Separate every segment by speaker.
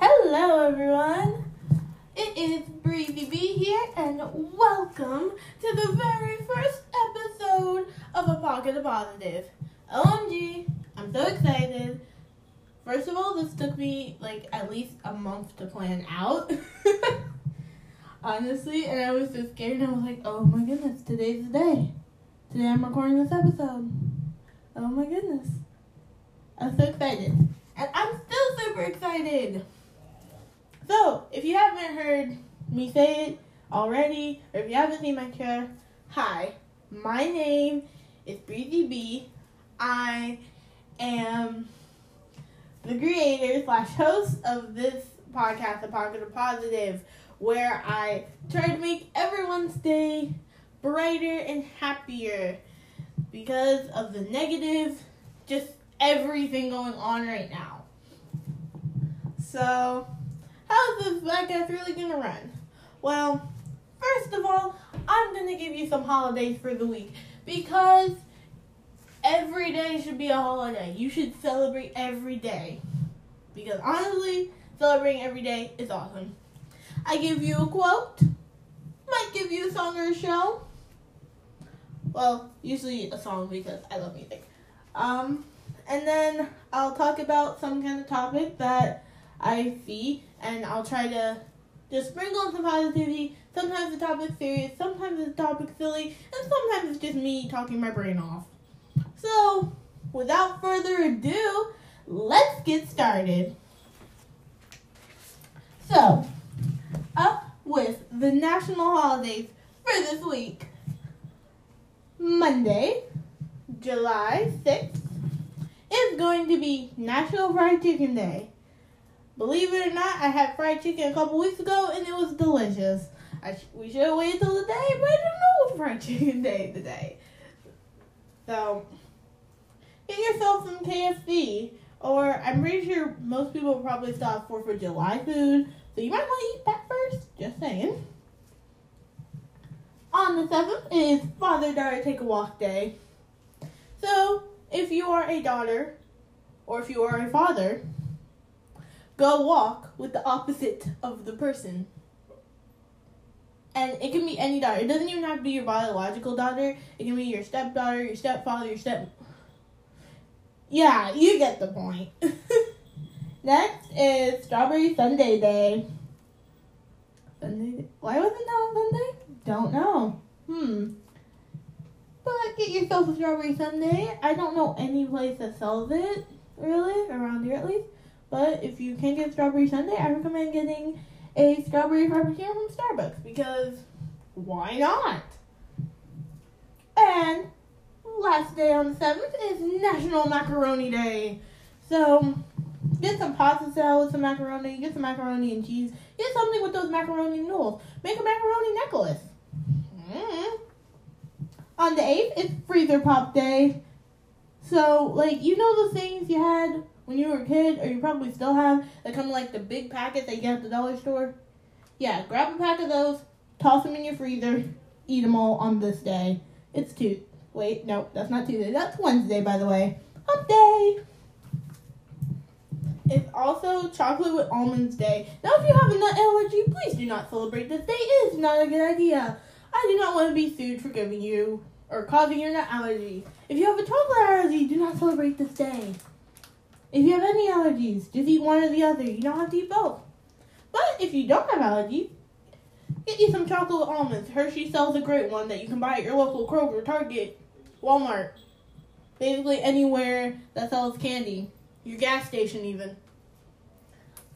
Speaker 1: Hello, everyone. It is Breezy B here, and welcome to the very first episode of A Pocket of Positive. OMG, I'm so excited. First of all, this took me like at least a month to plan out. Honestly, and I was so scared, and I was like, oh my goodness, today's the day. Today I'm recording this episode. Oh my goodness. I'm so excited. And I'm still super excited. So, if you haven't heard me say it already, or if you haven't seen my chair, hi, my name is Breezy B. I am the creator slash host of this podcast, The Pocket of Positive, where I try to make everyone's day brighter and happier because of the negative, just everything going on right now. So, how's this podcast really gonna run? Well, first of all, I'm gonna give you some holidays for the week because every day should be a holiday. You should celebrate every day because honestly, celebrating every day is awesome. I give you a quote, might give you a song or a show. Well, usually a song because I love music. Um, and then I'll talk about some kind of topic that I see, and I'll try to just sprinkle in some positivity. Sometimes the topic's serious, sometimes the topic's silly, and sometimes it's just me talking my brain off. So, without further ado, let's get started. So, up with the national holidays for this week. Monday, July 6th, is going to be National Fried Chicken Day. Believe it or not, I had fried chicken a couple weeks ago and it was delicious. I sh- we should have waited till the day, but I don't know it's fried chicken day today. So, get yourself some KFC, or I'm pretty sure most people probably still have 4th of July food, so you might want to eat that first. Just saying. On the 7th is Father Daughter Take a Walk Day. So, if you are a daughter, or if you are a father, go walk with the opposite of the person. And it can be any daughter. It doesn't even have to be your biological daughter. It can be your stepdaughter, your stepfather, your step. Yeah, you get the point. Next is Strawberry Sundae Day. Sunday. Why wasn't that on Sunday? Don't know. Hmm. But get yourself a strawberry sundae. I don't know any place that sells it, really, around here at least. But if you can't get strawberry sundae, I recommend getting a strawberry frappuccino from Starbucks because why not? And last day on the 7th is National Macaroni Day. So get some pasta salad with some macaroni, get some macaroni and cheese, get something with those macaroni noodles. Make a macaroni necklace. Mm. On the 8th, it's Freezer Pop Day. So, like, you know the things you had when you were a kid, or you probably still have, that come in, like, the big packet that you get at the dollar store? Yeah, grab a pack of those, toss them in your freezer, eat them all on this day. It's Tuesday. Wait, no, that's not Tuesday. That's Wednesday, by the way. Hump Day! It's also Chocolate with Almonds Day. Now, if you have a nut allergy, please do not celebrate this day. It is not a good idea. I do not want to be sued for giving you or causing your nut allergy. If you have a chocolate allergy, do not celebrate this day. If you have any allergies, just eat one or the other. You don't have to eat both. But if you don't have allergies, get you some chocolate almonds. Hershey sells a great one that you can buy at your local Kroger, Target, Walmart, basically anywhere that sells candy. Your gas station even.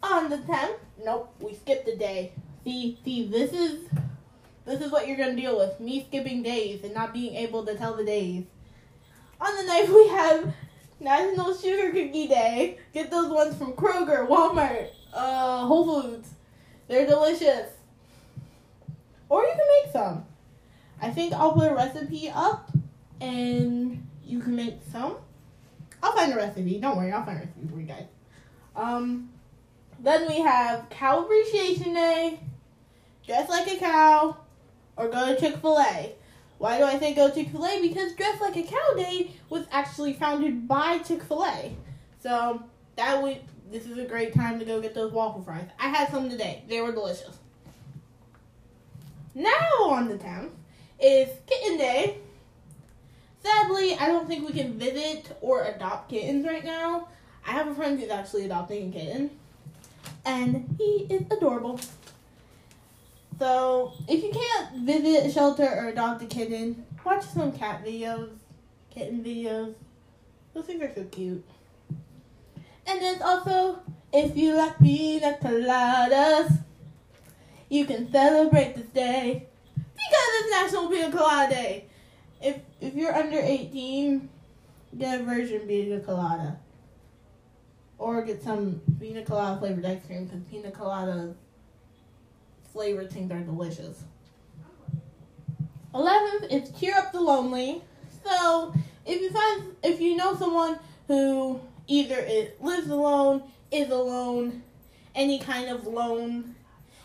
Speaker 1: On the 10th, nope, we skipped a day. See, see, this is this is what you're gonna deal with. Me skipping days and not being able to tell the days. On the 9th, we have National Sugar Cookie Day. Get those ones from Kroger, Walmart, uh, Whole Foods. They're delicious. Or you can make some. I think I'll put a recipe up and you can make some. I'll find a recipe. Don't worry, I'll find a recipe for you guys. Um, then we have Cow Appreciation Day. Dress like a cow or go to Chick fil A. Why do I say go Chick fil A? Because Dress Like a Cow Day was actually founded by Chick fil A. So that would this is a great time to go get those waffle fries. I had some today. They were delicious. Now on the 10th is Kitten Day. Sadly, I don't think we can visit or adopt kittens right now. I have a friend who's actually adopting a kitten, and he is adorable. So, if you can't visit a shelter or adopt a kitten, watch some cat videos, kitten videos. Those things are so cute. And then also, if you like pina coladas, you can celebrate this day because it's National Pina Colada Day. If if you're under 18, get a virgin pina colada. Or get some pina colada flavored ice cream because pina colada flavored things are delicious. 11th is Cheer Up the Lonely. So, if you find if you know someone who either is, lives alone, is alone, any kind of lone,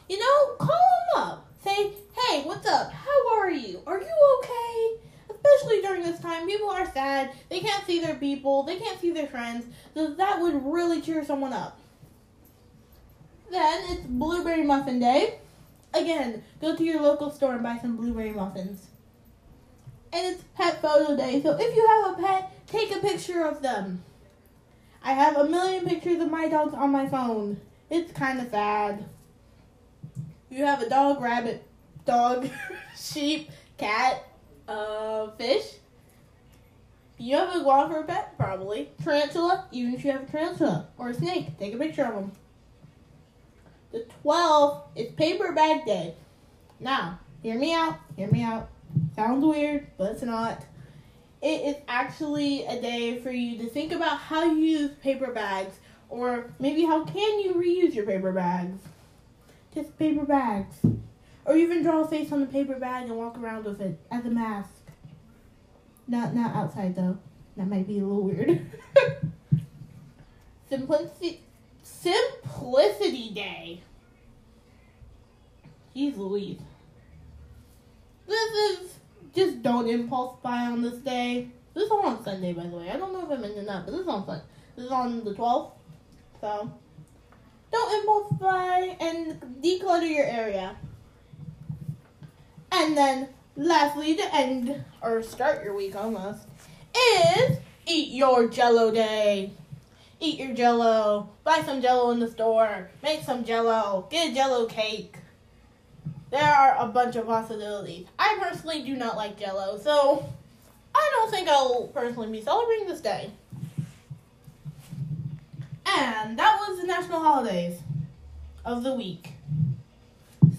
Speaker 1: you know, call them up. Say, hey, what's up? How are you? Are you okay? Especially during this time, people are sad. They can't see their people. They can't see their friends. So that would really cheer someone up. Then it's Blueberry Muffin Day. Again, go to your local store and buy some blueberry muffins. And it's Pet Photo Day. So if you have a pet, take a picture of them. I have a million pictures of my dogs on my phone. It's kind of sad. You have a dog, rabbit, dog, sheep, cat, uh, fish. You have a iguana for a pet, probably. Tarantula, even if you have a tarantula or a snake, take a picture of them. The 12th is paper bag day. Now, hear me out, hear me out. Sounds weird, but it's not. It is actually a day for you to think about how you use paper bags, or maybe how can you reuse your paper bags. Just paper bags. Or even draw a face on the paper bag and walk around with it as a mask. Not not outside though. That might be a little weird. Simplicity Simplicity Day. He's Louise. This is just don't impulse buy on this day. This is on Sunday, by the way. I don't know if I mentioned that, but this is on Sunday. This is on the 12th. So, don't impulse buy and declutter your area. And then, lastly, to end or start your week almost is eat your Jello day. Eat your Jello. Buy some Jello in the store. Make some Jello. Get a Jello cake. There are a bunch of possibilities. I personally do not like Jello, so I don't think I'll personally be celebrating this day. And that was the national holidays of the week.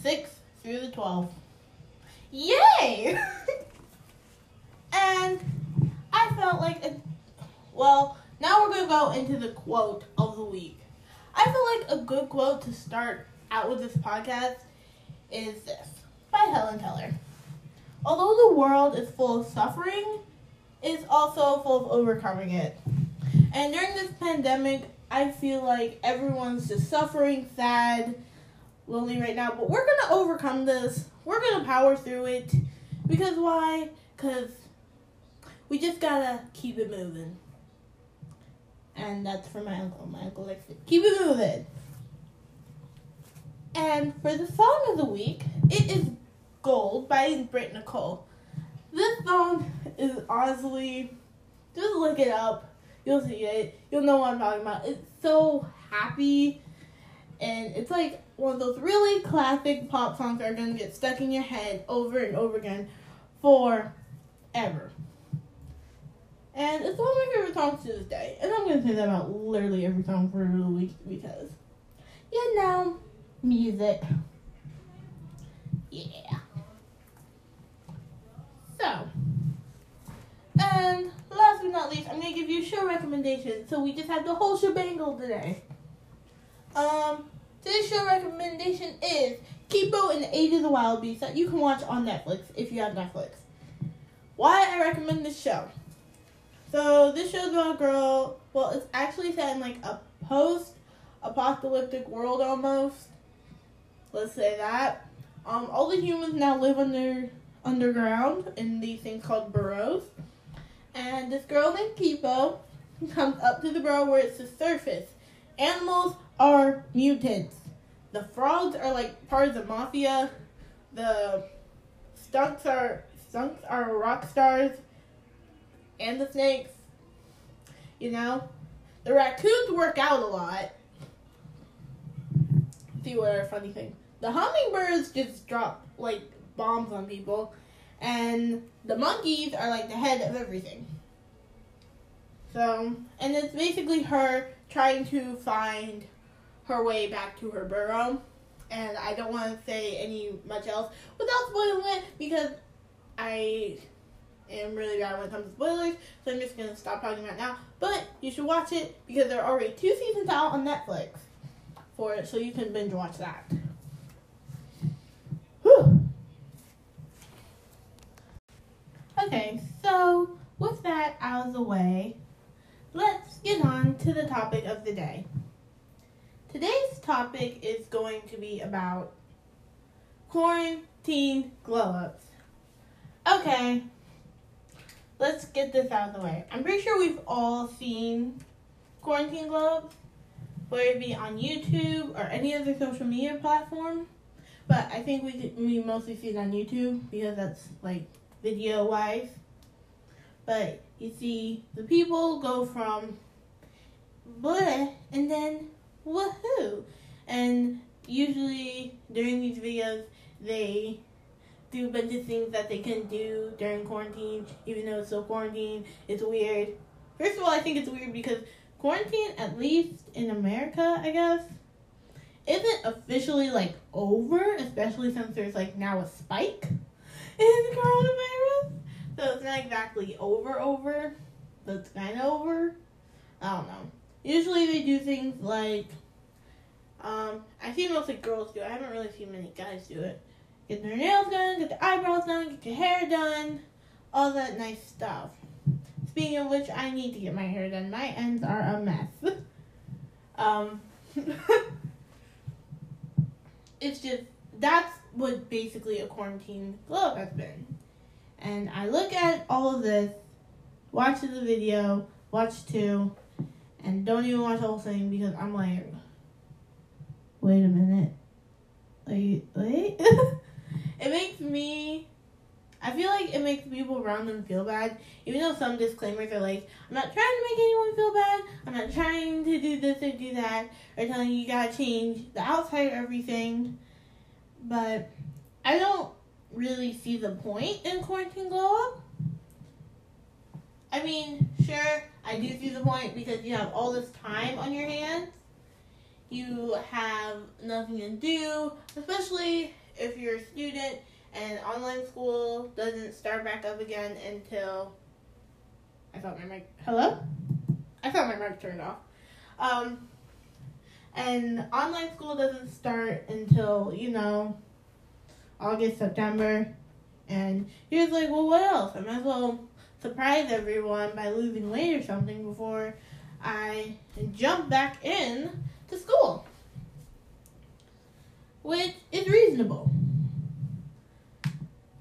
Speaker 1: 6th through the 12th. Yay! and I felt like, well, now we're going to go into the quote of the week. I feel like a good quote to start out with this podcast is this by Helen Keller. Although the world is full of suffering, it's also full of overcoming it. And during this pandemic, I feel like everyone's just suffering, sad, lonely right now. But we're gonna overcome this. We're gonna power through it. Because why? Because we just gotta keep it moving. And that's for my uncle. My uncle likes to keep it moving. And for the song of the week, it is Gold by Britt Nicole. This song is honestly, just look it up. You'll see it. You'll know what I'm talking about. It's so happy. And it's like one of those really classic pop songs that are going to get stuck in your head over and over again forever. And it's one of my favorite songs to this day. And I'm going to say that about literally every song for the week because, you know, music. Yeah. So, and last but not least, I'm gonna give you show recommendations. So we just have the whole shebangle today. Um, today's show recommendation is Kipo and the Age of the Wild Beast that you can watch on Netflix if you have Netflix. Why I recommend this show? So this show's about a girl. Well, it's actually set in like a post-apocalyptic world almost let's say that. Um, all the humans now live under underground in these things called burrows. And this girl named Kipo comes up to the burrow where it's the surface. animals are mutants. The frogs are like part of the mafia. The stunks are stunks are rock stars. And the snakes. You know? The raccoons work out a lot. See what a funny thing. The hummingbirds just drop like bombs on people. And the monkeys are like the head of everything. So, and it's basically her trying to find her way back to her burrow. And I don't want to say any much else without spoiling it because I am really bad when it comes to spoilers. So I'm just gonna stop talking about now. But you should watch it because there are already two seasons out on Netflix for it, so you can binge watch that. Whew. Okay, so with that out of the way, let's get on to the topic of the day. Today's topic is going to be about quarantine glow ups. Okay, let's get this out of the way. I'm pretty sure we've all seen quarantine ups, whether it be on YouTube or any other social media platform. But I think we we mostly see it on YouTube because that's like video wise. But you see, the people go from bleh and then woohoo. And usually during these videos, they do a bunch of things that they can do during quarantine, even though it's still quarantine. It's weird. First of all, I think it's weird because quarantine, at least in America, I guess, isn't officially like over, especially since there's like now a spike in coronavirus. So it's not exactly over over, but it's kind of over. I don't know. Usually they do things like, um, I see mostly girls do. it. I haven't really seen many guys do it. Get their nails done, get their eyebrows done, get your hair done, all that nice stuff. Speaking of which, I need to get my hair done. My ends are a mess. um, it's just that's what basically a quarantine glow has been. And I look at all of this, watch the video, watch two, and don't even watch the whole thing because I'm like, wait a minute. Wait, wait. it makes me I feel like it makes people around them feel bad, even though some disclaimers are like, I'm not trying to make anyone feel bad, I'm not trying to do this or do that, or telling you you gotta change the outside of everything. But I don't really see the point in quarantine glow up. I mean, sure, I do see the point because you have all this time on your hands. You have nothing to do, especially if you're a student and online school doesn't start back up again until I thought my mic hello? I thought my mic turned off. Um and online school doesn't start until, you know, August, September. And he was like, Well what else? I might as well surprise everyone by losing weight or something before I jump back in to school. Which is reasonable.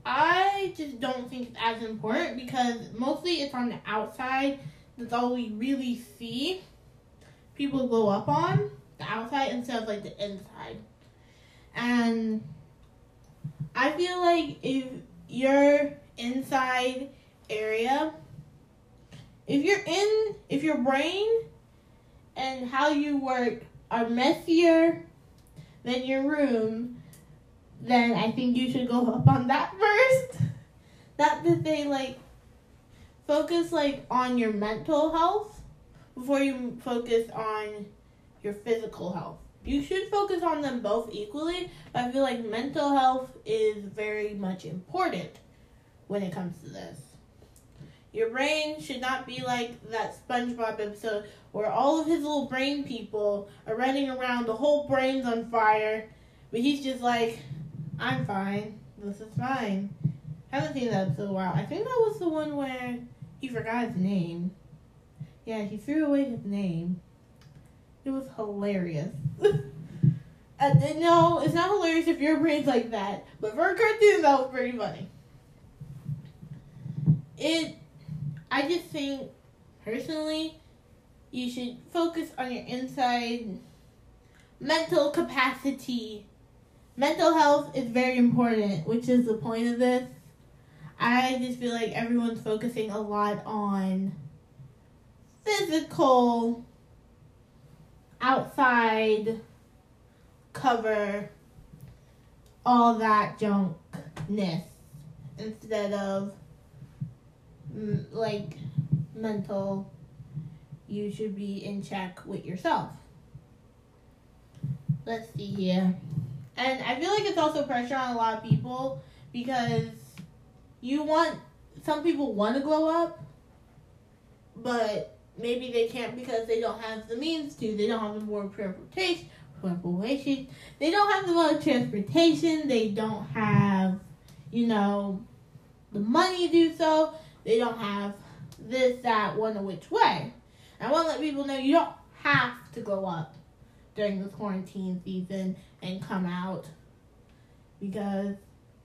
Speaker 1: I just don't think it's as important because mostly it's on the outside. That's all we really see people go up on the outside instead of like the inside. And I feel like if your inside area, if you're in, if your brain and how you work are messier than your room, then I think you should go up on that first. Not that they like focus like on your mental health before you focus on your physical health. You should focus on them both equally, but I feel like mental health is very much important when it comes to this. Your brain should not be like that SpongeBob episode where all of his little brain people are running around, the whole brain's on fire, but he's just like, I'm fine. This is fine. Haven't seen that episode in a while. I think that was the one where he forgot his name. Yeah, he threw away his name. It was hilarious. no, it's not hilarious if your brain's like that. But for a cartoon, that was pretty funny. It, I just think, personally, you should focus on your inside mental capacity. Mental health is very important, which is the point of this. I just feel like everyone's focusing a lot on physical, outside, cover, all that junkness instead of like mental you should be in check with yourself. Let's see here. And i feel like it's also pressure on a lot of people because you want some people want to glow up but maybe they can't because they don't have the means to. They don't have the more transportation transportation they don't have the more transportation. They don't have you know the money to do so they don't have this that one or which way i want to let people know you don't have to go up during this quarantine season and come out because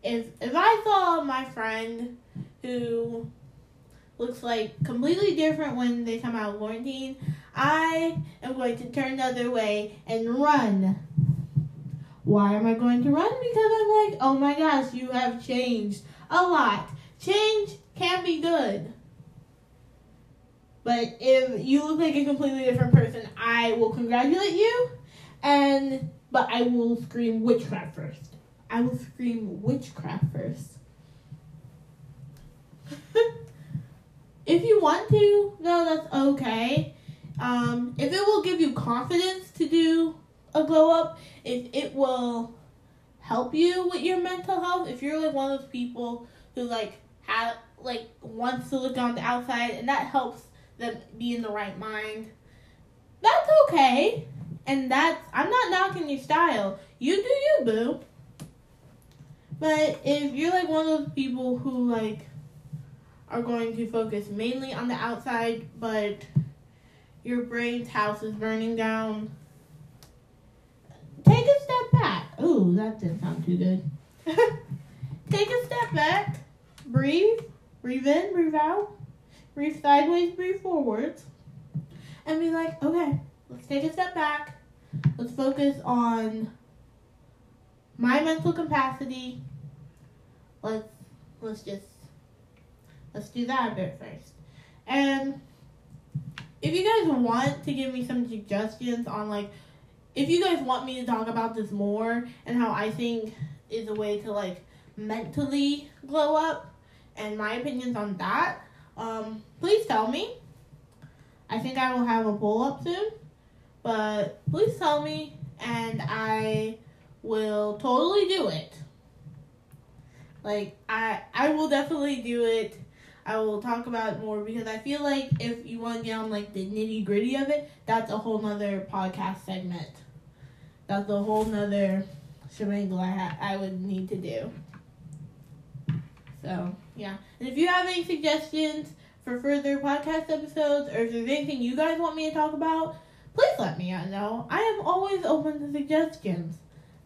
Speaker 1: if if I saw my friend who looks like completely different when they come out of quarantine, I am going to turn the other way and run. Why am I going to run? Because I'm like, oh my gosh, you have changed a lot. Change can be good. But if you look like a completely different person, I will congratulate you and but I will scream witchcraft first. I will scream witchcraft first. if you want to, no, that's okay. Um, if it will give you confidence to do a glow up, if it will help you with your mental health, if you're like one of those people who like have like wants to look on the outside and that helps them be in the right mind, that's okay. And that's I'm not knocking your style. You do you, boo. But if you're like one of those people who like are going to focus mainly on the outside, but your brain's house is burning down, take a step back. Ooh, that didn't sound too good. take a step back, breathe, breathe in, breathe out, breathe sideways, breathe forwards, and be like, okay, let's take a step back. Let's focus on my mental capacity. Let's let's just let's do that a bit first. And if you guys want to give me some suggestions on like if you guys want me to talk about this more and how I think is a way to like mentally glow up and my opinions on that, um, please tell me. I think I will have a poll up soon. But please tell me and I will totally do it. Like I I will definitely do it. I will talk about more because I feel like if you want to get on like the nitty gritty of it, that's a whole nother podcast segment. That's a whole nother shemangle I ha- I would need to do. So yeah, and if you have any suggestions for further podcast episodes, or if there's anything you guys want me to talk about, please let me know. I am always open to suggestions.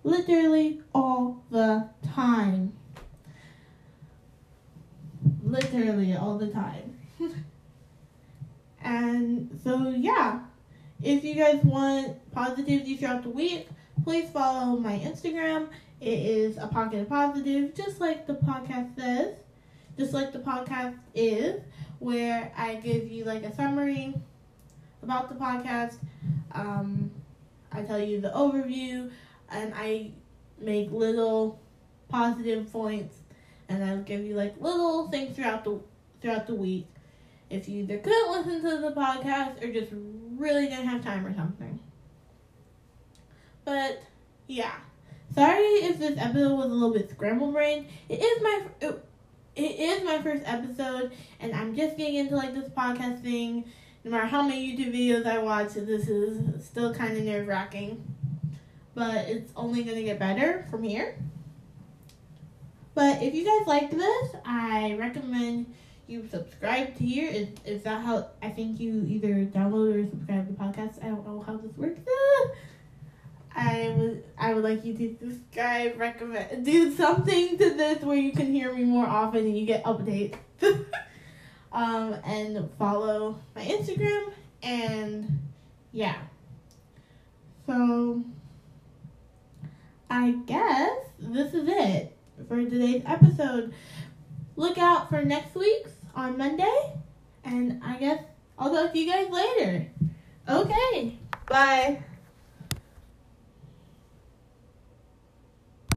Speaker 1: Literally all the time. Literally all the time. and so, yeah. If you guys want positivity throughout the week, please follow my Instagram. It is a pocket of positive, just like the podcast says, just like the podcast is, where I give you like a summary about the podcast. Um, I tell you the overview, and I make little positive points, and I'll give you like little things throughout the throughout the week. If you either couldn't listen to the podcast or just really didn't have time or something. But yeah, sorry if this episode was a little bit scrambled brain. It is my it, it is my first episode, and I'm just getting into like this podcast thing no matter how many YouTube videos I watch, this is still kind of nerve wracking. But it's only going to get better from here. But if you guys like this, I recommend you subscribe to here. Is, is that how I think you either download or subscribe to the podcast? I don't know how this works. I would I would like you to subscribe, recommend, do something to this where you can hear me more often and you get updates. um, and follow my Instagram And yeah. So I guess this is it for today's episode. Look out for next week's on Monday. And I guess I'll talk to you guys later. Okay. Bye.